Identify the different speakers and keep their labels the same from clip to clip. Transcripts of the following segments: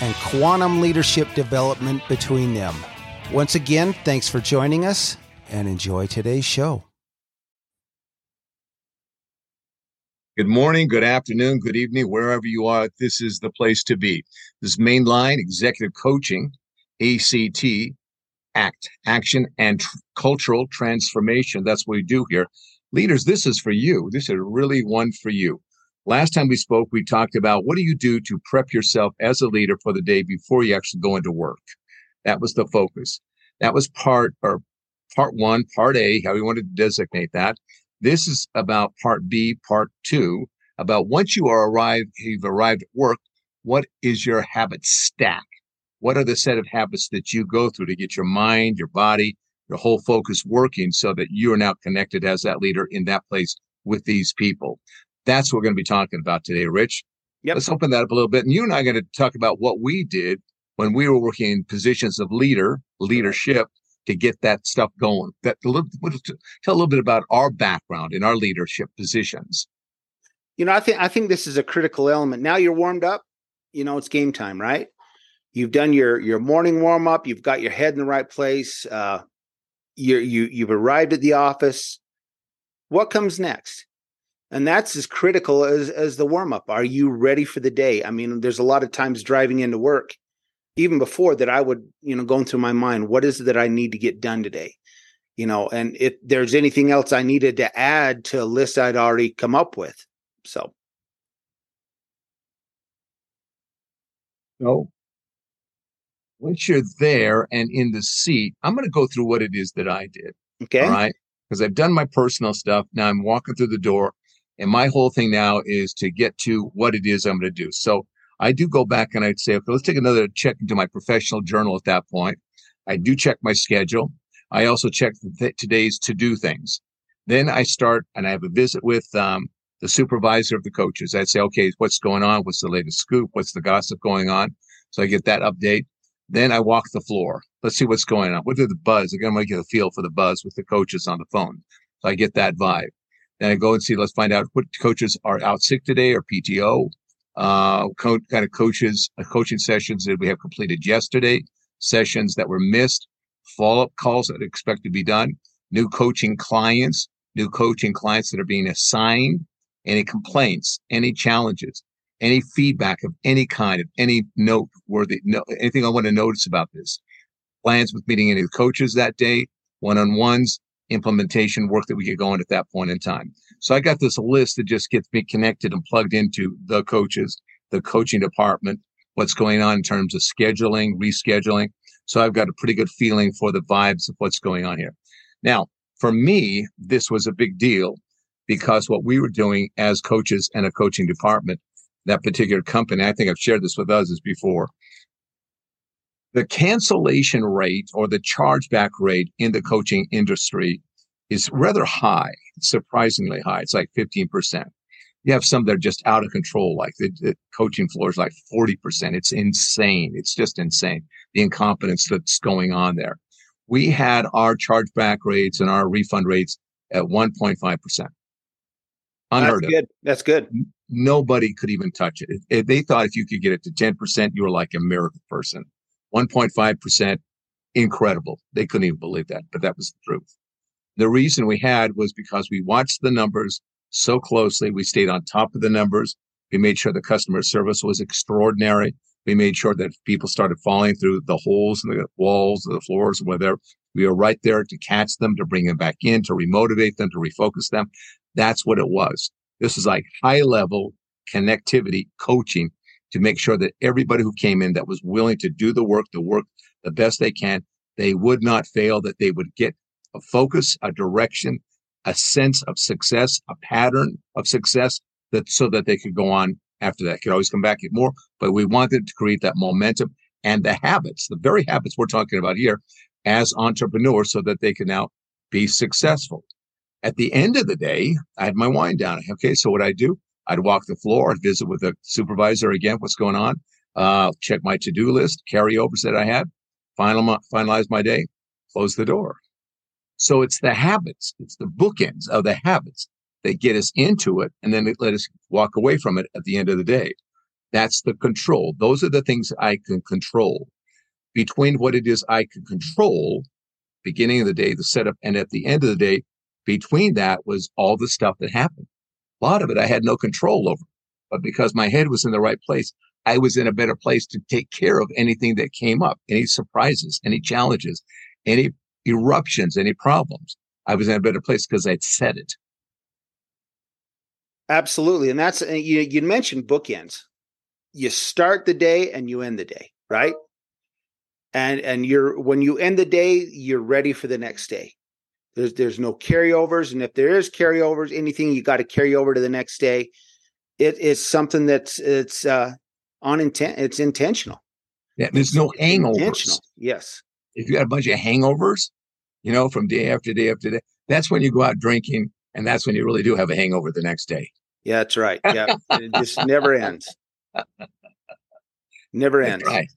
Speaker 1: and quantum leadership development between them. Once again, thanks for joining us and enjoy today's show.
Speaker 2: Good morning, good afternoon, good evening, wherever you are. This is the place to be. This is Mainline Executive Coaching, ACT, ACT, Action and Tr- Cultural Transformation. That's what we do here. Leaders, this is for you. This is really one for you. Last time we spoke, we talked about what do you do to prep yourself as a leader for the day before you actually go into work. That was the focus. That was part or part one, part A, how we wanted to designate that. This is about part B, part two, about once you are arrived, you've arrived at work, what is your habit stack? What are the set of habits that you go through to get your mind, your body, your whole focus working so that you are now connected as that leader in that place with these people? That's what we're going to be talking about today, Rich.
Speaker 1: Yep.
Speaker 2: Let's open that up a little bit. And you and I are going to talk about what we did when we were working in positions of leader, leadership to get that stuff going. That tell a little bit about our background in our leadership positions.
Speaker 1: You know, I think I think this is a critical element. Now you're warmed up. You know, it's game time, right? You've done your your morning warm up. You've got your head in the right place. Uh, you you you've arrived at the office. What comes next? And that's as critical as as the warm up. Are you ready for the day? I mean, there's a lot of times driving into work even before that, I would, you know, going through my mind, what is it that I need to get done today? You know, and if there's anything else I needed to add to a list I'd already come up with. So.
Speaker 2: So once you're there and in the seat, I'm going to go through what it is that I did.
Speaker 1: Okay.
Speaker 2: All right. Because I've done my personal stuff. Now I'm walking through the door. And my whole thing now is to get to what it is I'm going to do. So I do go back and I'd say, okay, let's take another check into my professional journal at that point. I do check my schedule. I also check th- today's to do things. Then I start and I have a visit with um, the supervisor of the coaches. I'd say, okay, what's going on? What's the latest scoop? What's the gossip going on? So I get that update. Then I walk the floor. Let's see what's going on. What are the buzz? Again, I'm going to get a feel for the buzz with the coaches on the phone. So I get that vibe. Then I go and see, let's find out what coaches are out sick today or PTO uh, co- kind of coaches, uh, coaching sessions that we have completed yesterday, sessions that were missed, follow up calls that expect to be done, new coaching clients, new coaching clients that are being assigned, any complaints, any challenges, any feedback of any kind, of any noteworthy, no, anything I want to notice about this. Plans with meeting any coaches that day, one on ones, implementation work that we get going at that point in time. So I got this list that just gets me connected and plugged into the coaches, the coaching department, what's going on in terms of scheduling, rescheduling. So I've got a pretty good feeling for the vibes of what's going on here. Now, for me, this was a big deal because what we were doing as coaches and a coaching department, that particular company, I think I've shared this with others before. The cancellation rate or the chargeback rate in the coaching industry is rather high, surprisingly high. It's like 15%. You have some that are just out of control, like the, the coaching floor is like 40%. It's insane. It's just insane. The incompetence that's going on there. We had our chargeback rates and our refund rates at 1.5%.
Speaker 1: Unheard That's of. good. That's good.
Speaker 2: Nobody could even touch it. If they thought if you could get it to 10%, you were like a miracle person. 1.5%, incredible. They couldn't even believe that, but that was the truth. The reason we had was because we watched the numbers so closely. We stayed on top of the numbers. We made sure the customer service was extraordinary. We made sure that people started falling through the holes in the walls, or the floors, whatever. We were right there to catch them, to bring them back in, to remotivate them, to refocus them. That's what it was. This is like high level connectivity coaching to make sure that everybody who came in that was willing to do the work, the work the best they can, they would not fail, that they would get a focus, a direction, a sense of success, a pattern of success that so that they could go on after that. Could always come back, get more, but we wanted to create that momentum and the habits, the very habits we're talking about here as entrepreneurs so that they can now be successful. At the end of the day, I had my wind down. Okay, so what I do, I'd walk the floor, I'd visit with the supervisor again, what's going on, uh, check my to-do list, carryovers that I had, final, finalize my day, close the door. So it's the habits, it's the bookends of the habits that get us into it and then let us walk away from it at the end of the day. That's the control. Those are the things I can control. Between what it is I can control, beginning of the day, the setup, and at the end of the day, between that was all the stuff that happened. A lot of it I had no control over. But because my head was in the right place, I was in a better place to take care of anything that came up, any surprises, any challenges, any eruptions, any problems. I was in a better place because I'd said it.
Speaker 1: Absolutely. And that's, you, you mentioned bookends. You start the day and you end the day, right? And, and you're, when you end the day, you're ready for the next day. There's, there's no carryovers. And if there is carryovers, anything you got to carry over to the next day, it is something that's, it's, uh, on intent. It's intentional.
Speaker 2: Yeah. There's no hangovers. Intentional.
Speaker 1: Yes.
Speaker 2: If you got a bunch of hangovers, you know, from day after day after day. That's when you go out drinking, and that's when you really do have a hangover the next day.
Speaker 1: Yeah, that's right. Yeah, it just never ends. Never ends.
Speaker 2: That's right.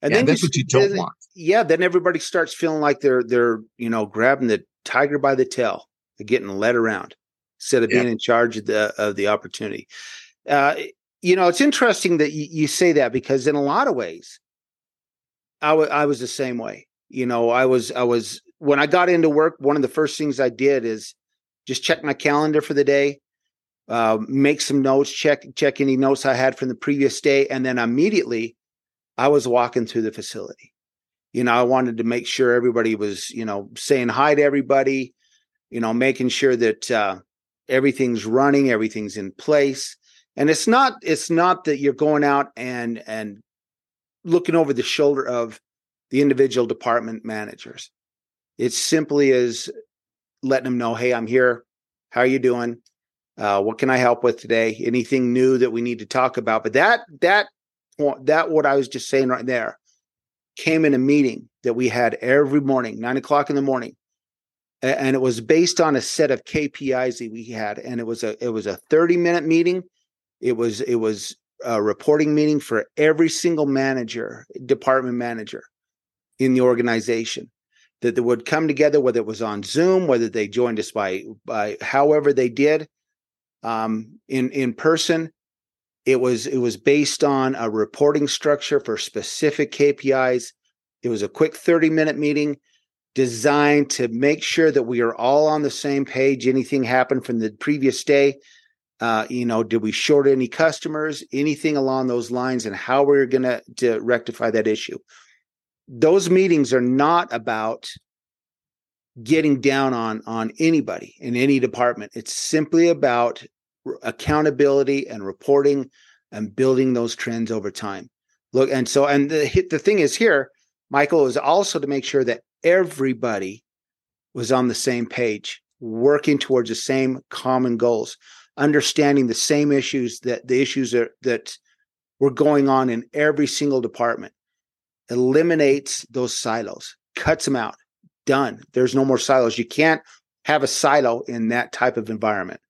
Speaker 2: And yeah, then that's you, what you don't want.
Speaker 1: Yeah, then everybody starts feeling like they're they're you know grabbing the tiger by the tail, they're getting led around instead of being in charge of the of the opportunity. Uh, you know, it's interesting that you, you say that because in a lot of ways, I, w- I was the same way. You know, I was I was when I got into work, one of the first things I did is just check my calendar for the day, uh, make some notes, check check any notes I had from the previous day, and then immediately I was walking through the facility. You know, I wanted to make sure everybody was, you know, saying hi to everybody, you know, making sure that uh, everything's running, everything's in place. And it's not it's not that you're going out and and looking over the shoulder of the individual department managers. It simply is letting them know, hey, I'm here. How are you doing? Uh, what can I help with today? Anything new that we need to talk about? But that that that what I was just saying right there came in a meeting that we had every morning, nine o'clock in the morning, and it was based on a set of KPIs that we had, and it was a it was a thirty minute meeting. It was it was a reporting meeting for every single manager, department manager, in the organization that they would come together, whether it was on Zoom, whether they joined us by by however they did um, in in person. It was it was based on a reporting structure for specific KPIs. It was a quick 30 minute meeting designed to make sure that we are all on the same page. Anything happened from the previous day, uh, you know, did we short any customers, anything along those lines, and how we're going to rectify that issue those meetings are not about getting down on on anybody in any department it's simply about accountability and reporting and building those trends over time look and so and the the thing is here Maikel is also to make sure that everybody was on the same page working towards the same common goals understanding the same issues that the issues are, that were going on in every single department eliminates those silos, cuts them out. Done. There's no more silos. You can't have a silo in that type of environment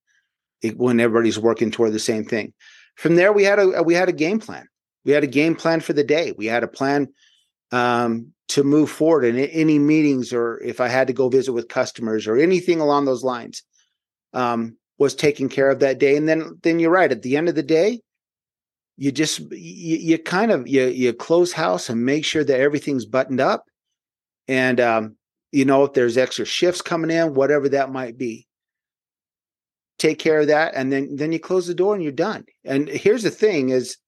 Speaker 1: when everybody's working toward the same thing. From there, we had a we had a game plan. We had a game plan for the day. We had a plan um, to move forward in any meetings or if I had to go visit with customers or anything along those lines um, was taken care of that day. And then then you're right. At the end of the day, you just you, you kind of you you close house and make sure that everything's buttoned up and um, you know if there's extra shifts coming in whatever that might be take care of that and then then you close the door and you're done and here's the thing is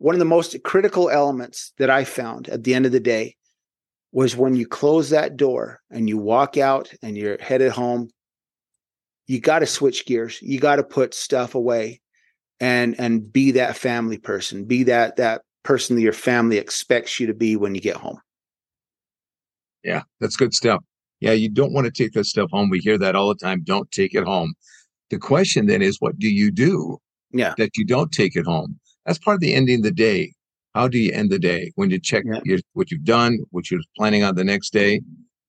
Speaker 1: one of the most critical elements that I found at the end of the day was when you close that door and you walk out and you're headed home, you got to switch gears. You got to put stuff away and and be that family person. Be that that person that your family expects you to be when you get home.
Speaker 2: Yeah, that's good stuff. Yeah, you don't want to take that stuff home. We hear that all the time. Don't take it home. The question then is, what do you do?
Speaker 1: Yeah.
Speaker 2: That you don't take it home. That's part of the ending of the day. How do you end the day when you check yeah. your, what you've done, what you're planning on the next day,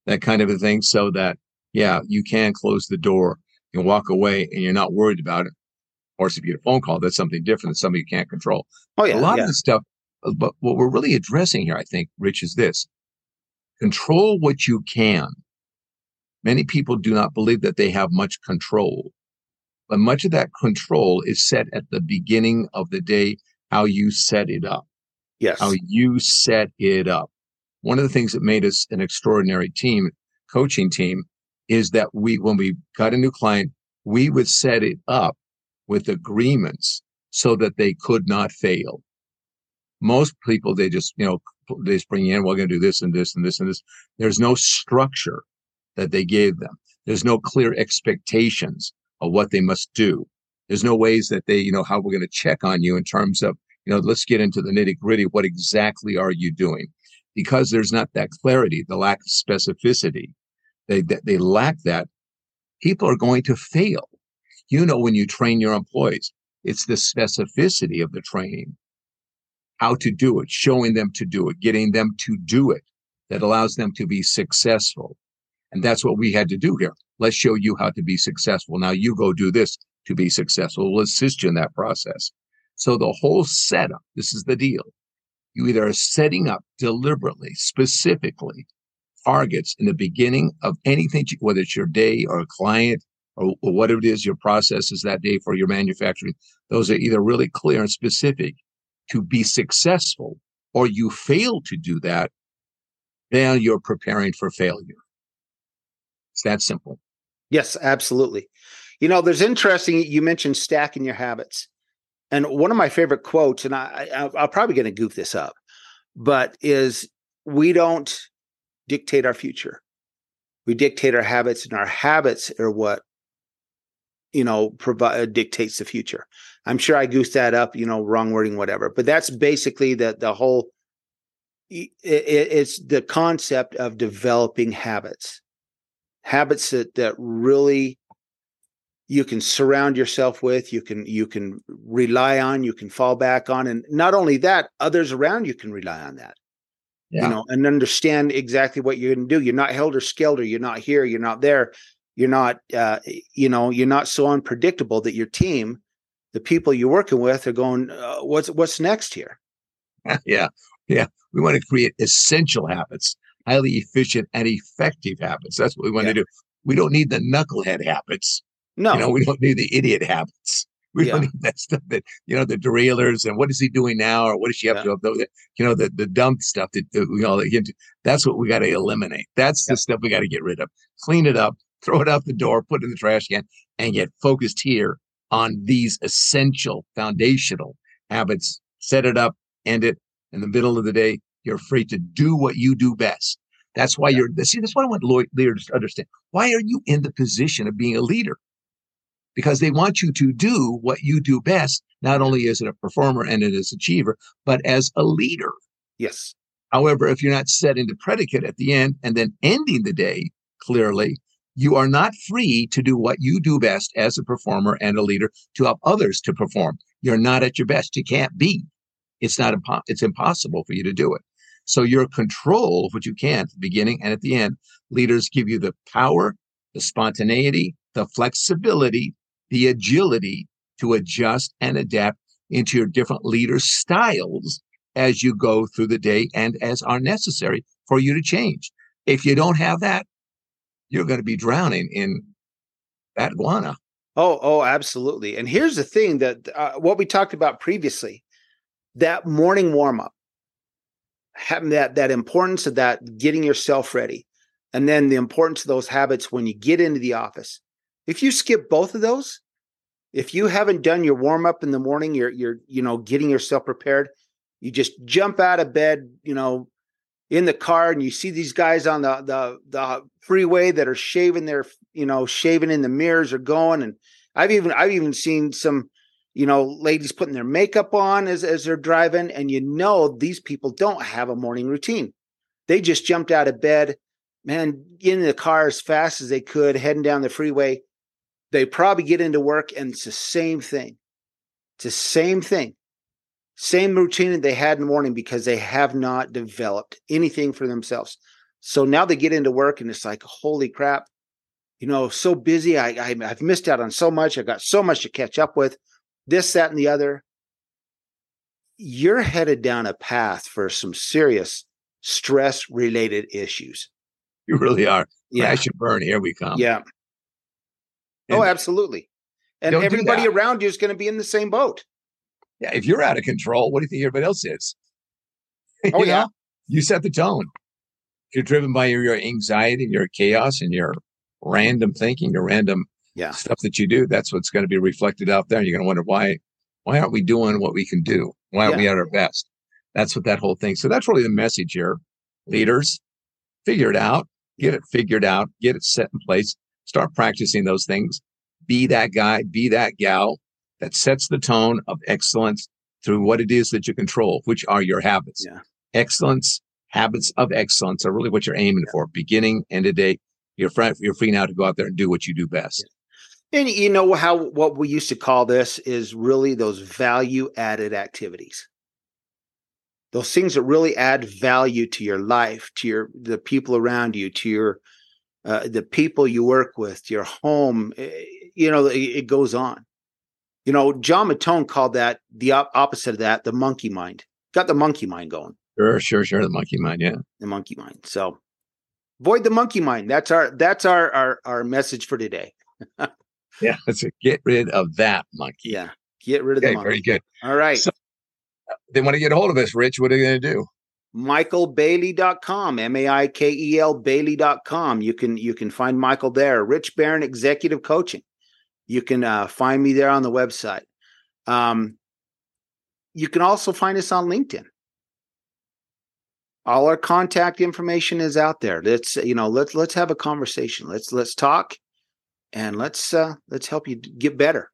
Speaker 2: that kind of a thing, so that yeah, you can close the door and walk away, and you're not worried about it. Of course, if you get a phone call, that's something different. That's something you can't control.
Speaker 1: Oh yeah,
Speaker 2: a lot
Speaker 1: yeah.
Speaker 2: of the stuff. Uh, but what we're really addressing here, I think, Rich, is this: control what you can. Many people do not believe that they have much control. But much of that control is set at the beginning of the day, how you set it up.
Speaker 1: Yes.
Speaker 2: How you set it up. One of the things that made us an extraordinary team, coaching team, is that we, when we got a new client, we would set it up with agreements so that they could not fail. Most people, they just, you know, they just bring in, we're going to do this and this and this and this. There's no structure that they gave them. There's no clear expectations of what they must do. There's no ways that they, you know, how we're going to check on you in terms of, you know, let's get into the nitty gritty. What exactly are you doing? Because there's not that clarity, the lack of specificity. They, they lack that. People are going to fail. You know, when you train your employees, it's the specificity of the training, how to do it, showing them to do it, getting them to do it that allows them to be successful. And that's what we had to do here. Let's show you how to be successful. Now you go do this to be successful. We'll assist you in that process. So the whole setup, this is the deal. You either are setting up deliberately, specifically targets in the beginning of anything, whether it's your day or a client or, or whatever it is your process is that day for your manufacturing. Those are either really clear and specific to be successful or you fail to do that, then you're preparing for failure. It's that simple.
Speaker 1: Yes, absolutely. You know, there's interesting. You mentioned stacking your habits, and one of my favorite quotes, and I, I I'm probably going to goof this up, but is we don't dictate our future. We dictate our habits, and our habits are what you know provide dictates the future. I'm sure I goosed that up, you know, wrong wording, whatever. But that's basically the the whole. It, it's the concept of developing habits habits that that really you can surround yourself with you can you can rely on you can fall back on and not only that others around you can rely on that. Yeah. you know and understand exactly what you're going to do. You're not held helter skelter you're not here you're not there. You're not uh, you know you're not so unpredictable that your team the people you're working with are going uh, what's what's next here?
Speaker 2: Yeah yeah. We want to create essential habits highly efficient and effective habits. That's what we want yeah. to do. We don't need the knucklehead habits.
Speaker 1: No,
Speaker 2: you know, we don't need the idiot habits. We yeah. don't need that stuff that you know the derailers and what is he doing now or what is she up yeah. to? You know the the dumb stuff that we all get into. That's what we got to eliminate. That's the stuff we got to get rid of. Clean it up, throw it out the door, put it in the trash can, and get focused here on these essential foundational habits. Set it up, end it in the middle of the day. You're afraid to do what you do best. That's why you're, see, that's what I want leaders to understand. Why are you in the position of being a leader? Because they want you to do what you do best, not only as a performer and as achiever, but as a leader.
Speaker 1: Yes.
Speaker 2: However, if you're not setting the predicate at the end and then ending the day clearly, you are not free to do what you do best as a performer and a leader to help others to perform. You're not at your best. You can't be. It's not impo- it's impossible for you to do it. So you're control of what you can at the beginning and at the end. Leaders give you the power, the spontaneity, the flexibility, the agility to adjust and adapt into your different leader styles as you go through the day and as are necessary for you to change. If you don't have that, you're going to be drowning in that guana.
Speaker 1: Oh, oh, absolutely. And here's the thing that uh, what we talked about previously, that morning warm up having that that importance of that getting yourself ready. And then the importance of those habits when you get into the office. If you skip both of those if you haven't done your warm up in the morning you're you're you know getting yourself prepared You just jump out of bed, you know, in the car and you see these guys on the the the freeway that are shaving their, you know, shaving in the mirrors or going. And I've even I've even seen some you know, ladies putting their makeup on as, as they're driving, and you know these people don't have a morning routine. They just jumped out of bed, man, in the car as fast as they could, heading down the freeway. They probably get into work, and it's the same thing. It's the same thing. Same routine that they had in the morning because they have not developed anything for themselves. So now they get into work, and it's like, holy crap, you know, so busy. I, I I've missed out on so much. I've got so much to catch up with this, that, and the other, you're headed down a path for some serious stress related issues.
Speaker 2: You really are. Yeah. Crash and burn. Here we come.
Speaker 1: Yeah. Oh, and oh, absolutely. And everybody around you is going to be in the same boat.
Speaker 2: Yeah. If you're out of control, what do you think everybody else is?
Speaker 1: Oh, yeah. Know?
Speaker 2: You set the tone. If you're driven by your, your anxiety, your chaos, and your random thinking, your random
Speaker 1: yeah.
Speaker 2: stuff that you do, that's what's going to be reflected out there. You're going to wonder why, why aren't we doing what we can do? Why aren't yeah. we at our best? That's what that whole thing. So that's really the message here. Leaders, figure it out, get it figured out, get it set in place, start practicing those things. Be that guy, be that gal that sets the tone of excellence through what it is that you control, which are your habits.
Speaker 1: Yeah.
Speaker 2: Excellence, habits of excellence are really what you're aiming yeah. for, beginning, end of day. You're free, you're free now to go out there and do what you do best. Yeah.
Speaker 1: And you know how what we used to call this is really those value added activities. Those things that really add value to your life, to your the people around you, to your uh, the people you work with, your home. Eh, you know, it, it, goes on. You know, John Mattone called that the op- opposite of that, the monkey mind. Got the monkey mind going.
Speaker 2: Sure, sure, sure. The monkey mind, yeah.
Speaker 1: The monkey mind. So, void the monkey mind. That's our that's our our, our message for today.
Speaker 2: Yeah, let's get rid of that monkey.
Speaker 1: Yeah, get rid of okay, the monkey.
Speaker 2: Very good.
Speaker 1: All right. So,
Speaker 2: uh, they want to get a hold of us, Rich. What are they going to do?
Speaker 1: maikelbailey.com m-a-i-k-e-l bailey.com you can you can find Maikel there rich baron executive coaching you can uh, find me there on the website um, you can also find us on linkedin all our contact information is out there let's you know let's let's have a conversation let's let's talk and let's uh, let's help you get better.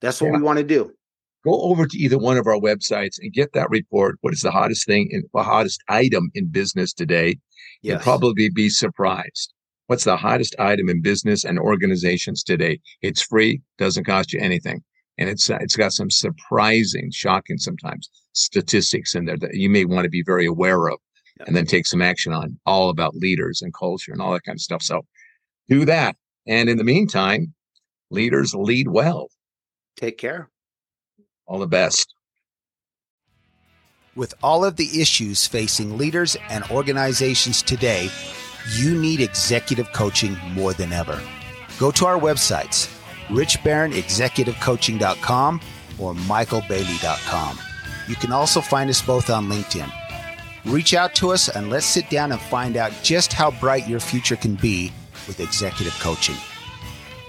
Speaker 1: That's what yeah. we want to do.
Speaker 2: Go over to either one of our websites and get that report. What is the hottest thing in the hottest item in business today? Yes. You'll probably be surprised. What's the hottest item in business and organizations today? It's free, doesn't cost you anything. And it's uh, it's got some surprising, shocking sometimes statistics in there that you may want to be very aware of and then take some action on all about leaders and culture and all that kind of stuff. So do that. And in the meantime, leaders lead well.
Speaker 1: Take care.
Speaker 2: All the best.
Speaker 1: With all of the issues facing leaders and organizations today, you need executive coaching more than ever. Go to our websites, richbaronexecutivecoaching.com or maikelbailey.com. You can also find us both on LinkedIn. Reach out to us and let's sit down and find out just how bright your future can be with executive coaching.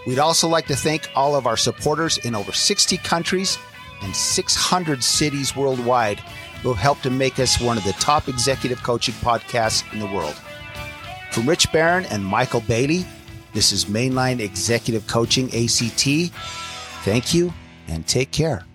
Speaker 1: We'd also like to thank all of our supporters in over 60 countries and 600 cities worldwide who have helped to make us one of the top executive coaching podcasts in the world. From Rich Baron and Maikel Bailey, this is Mainline Executive Coaching ACT. Thank you and take care.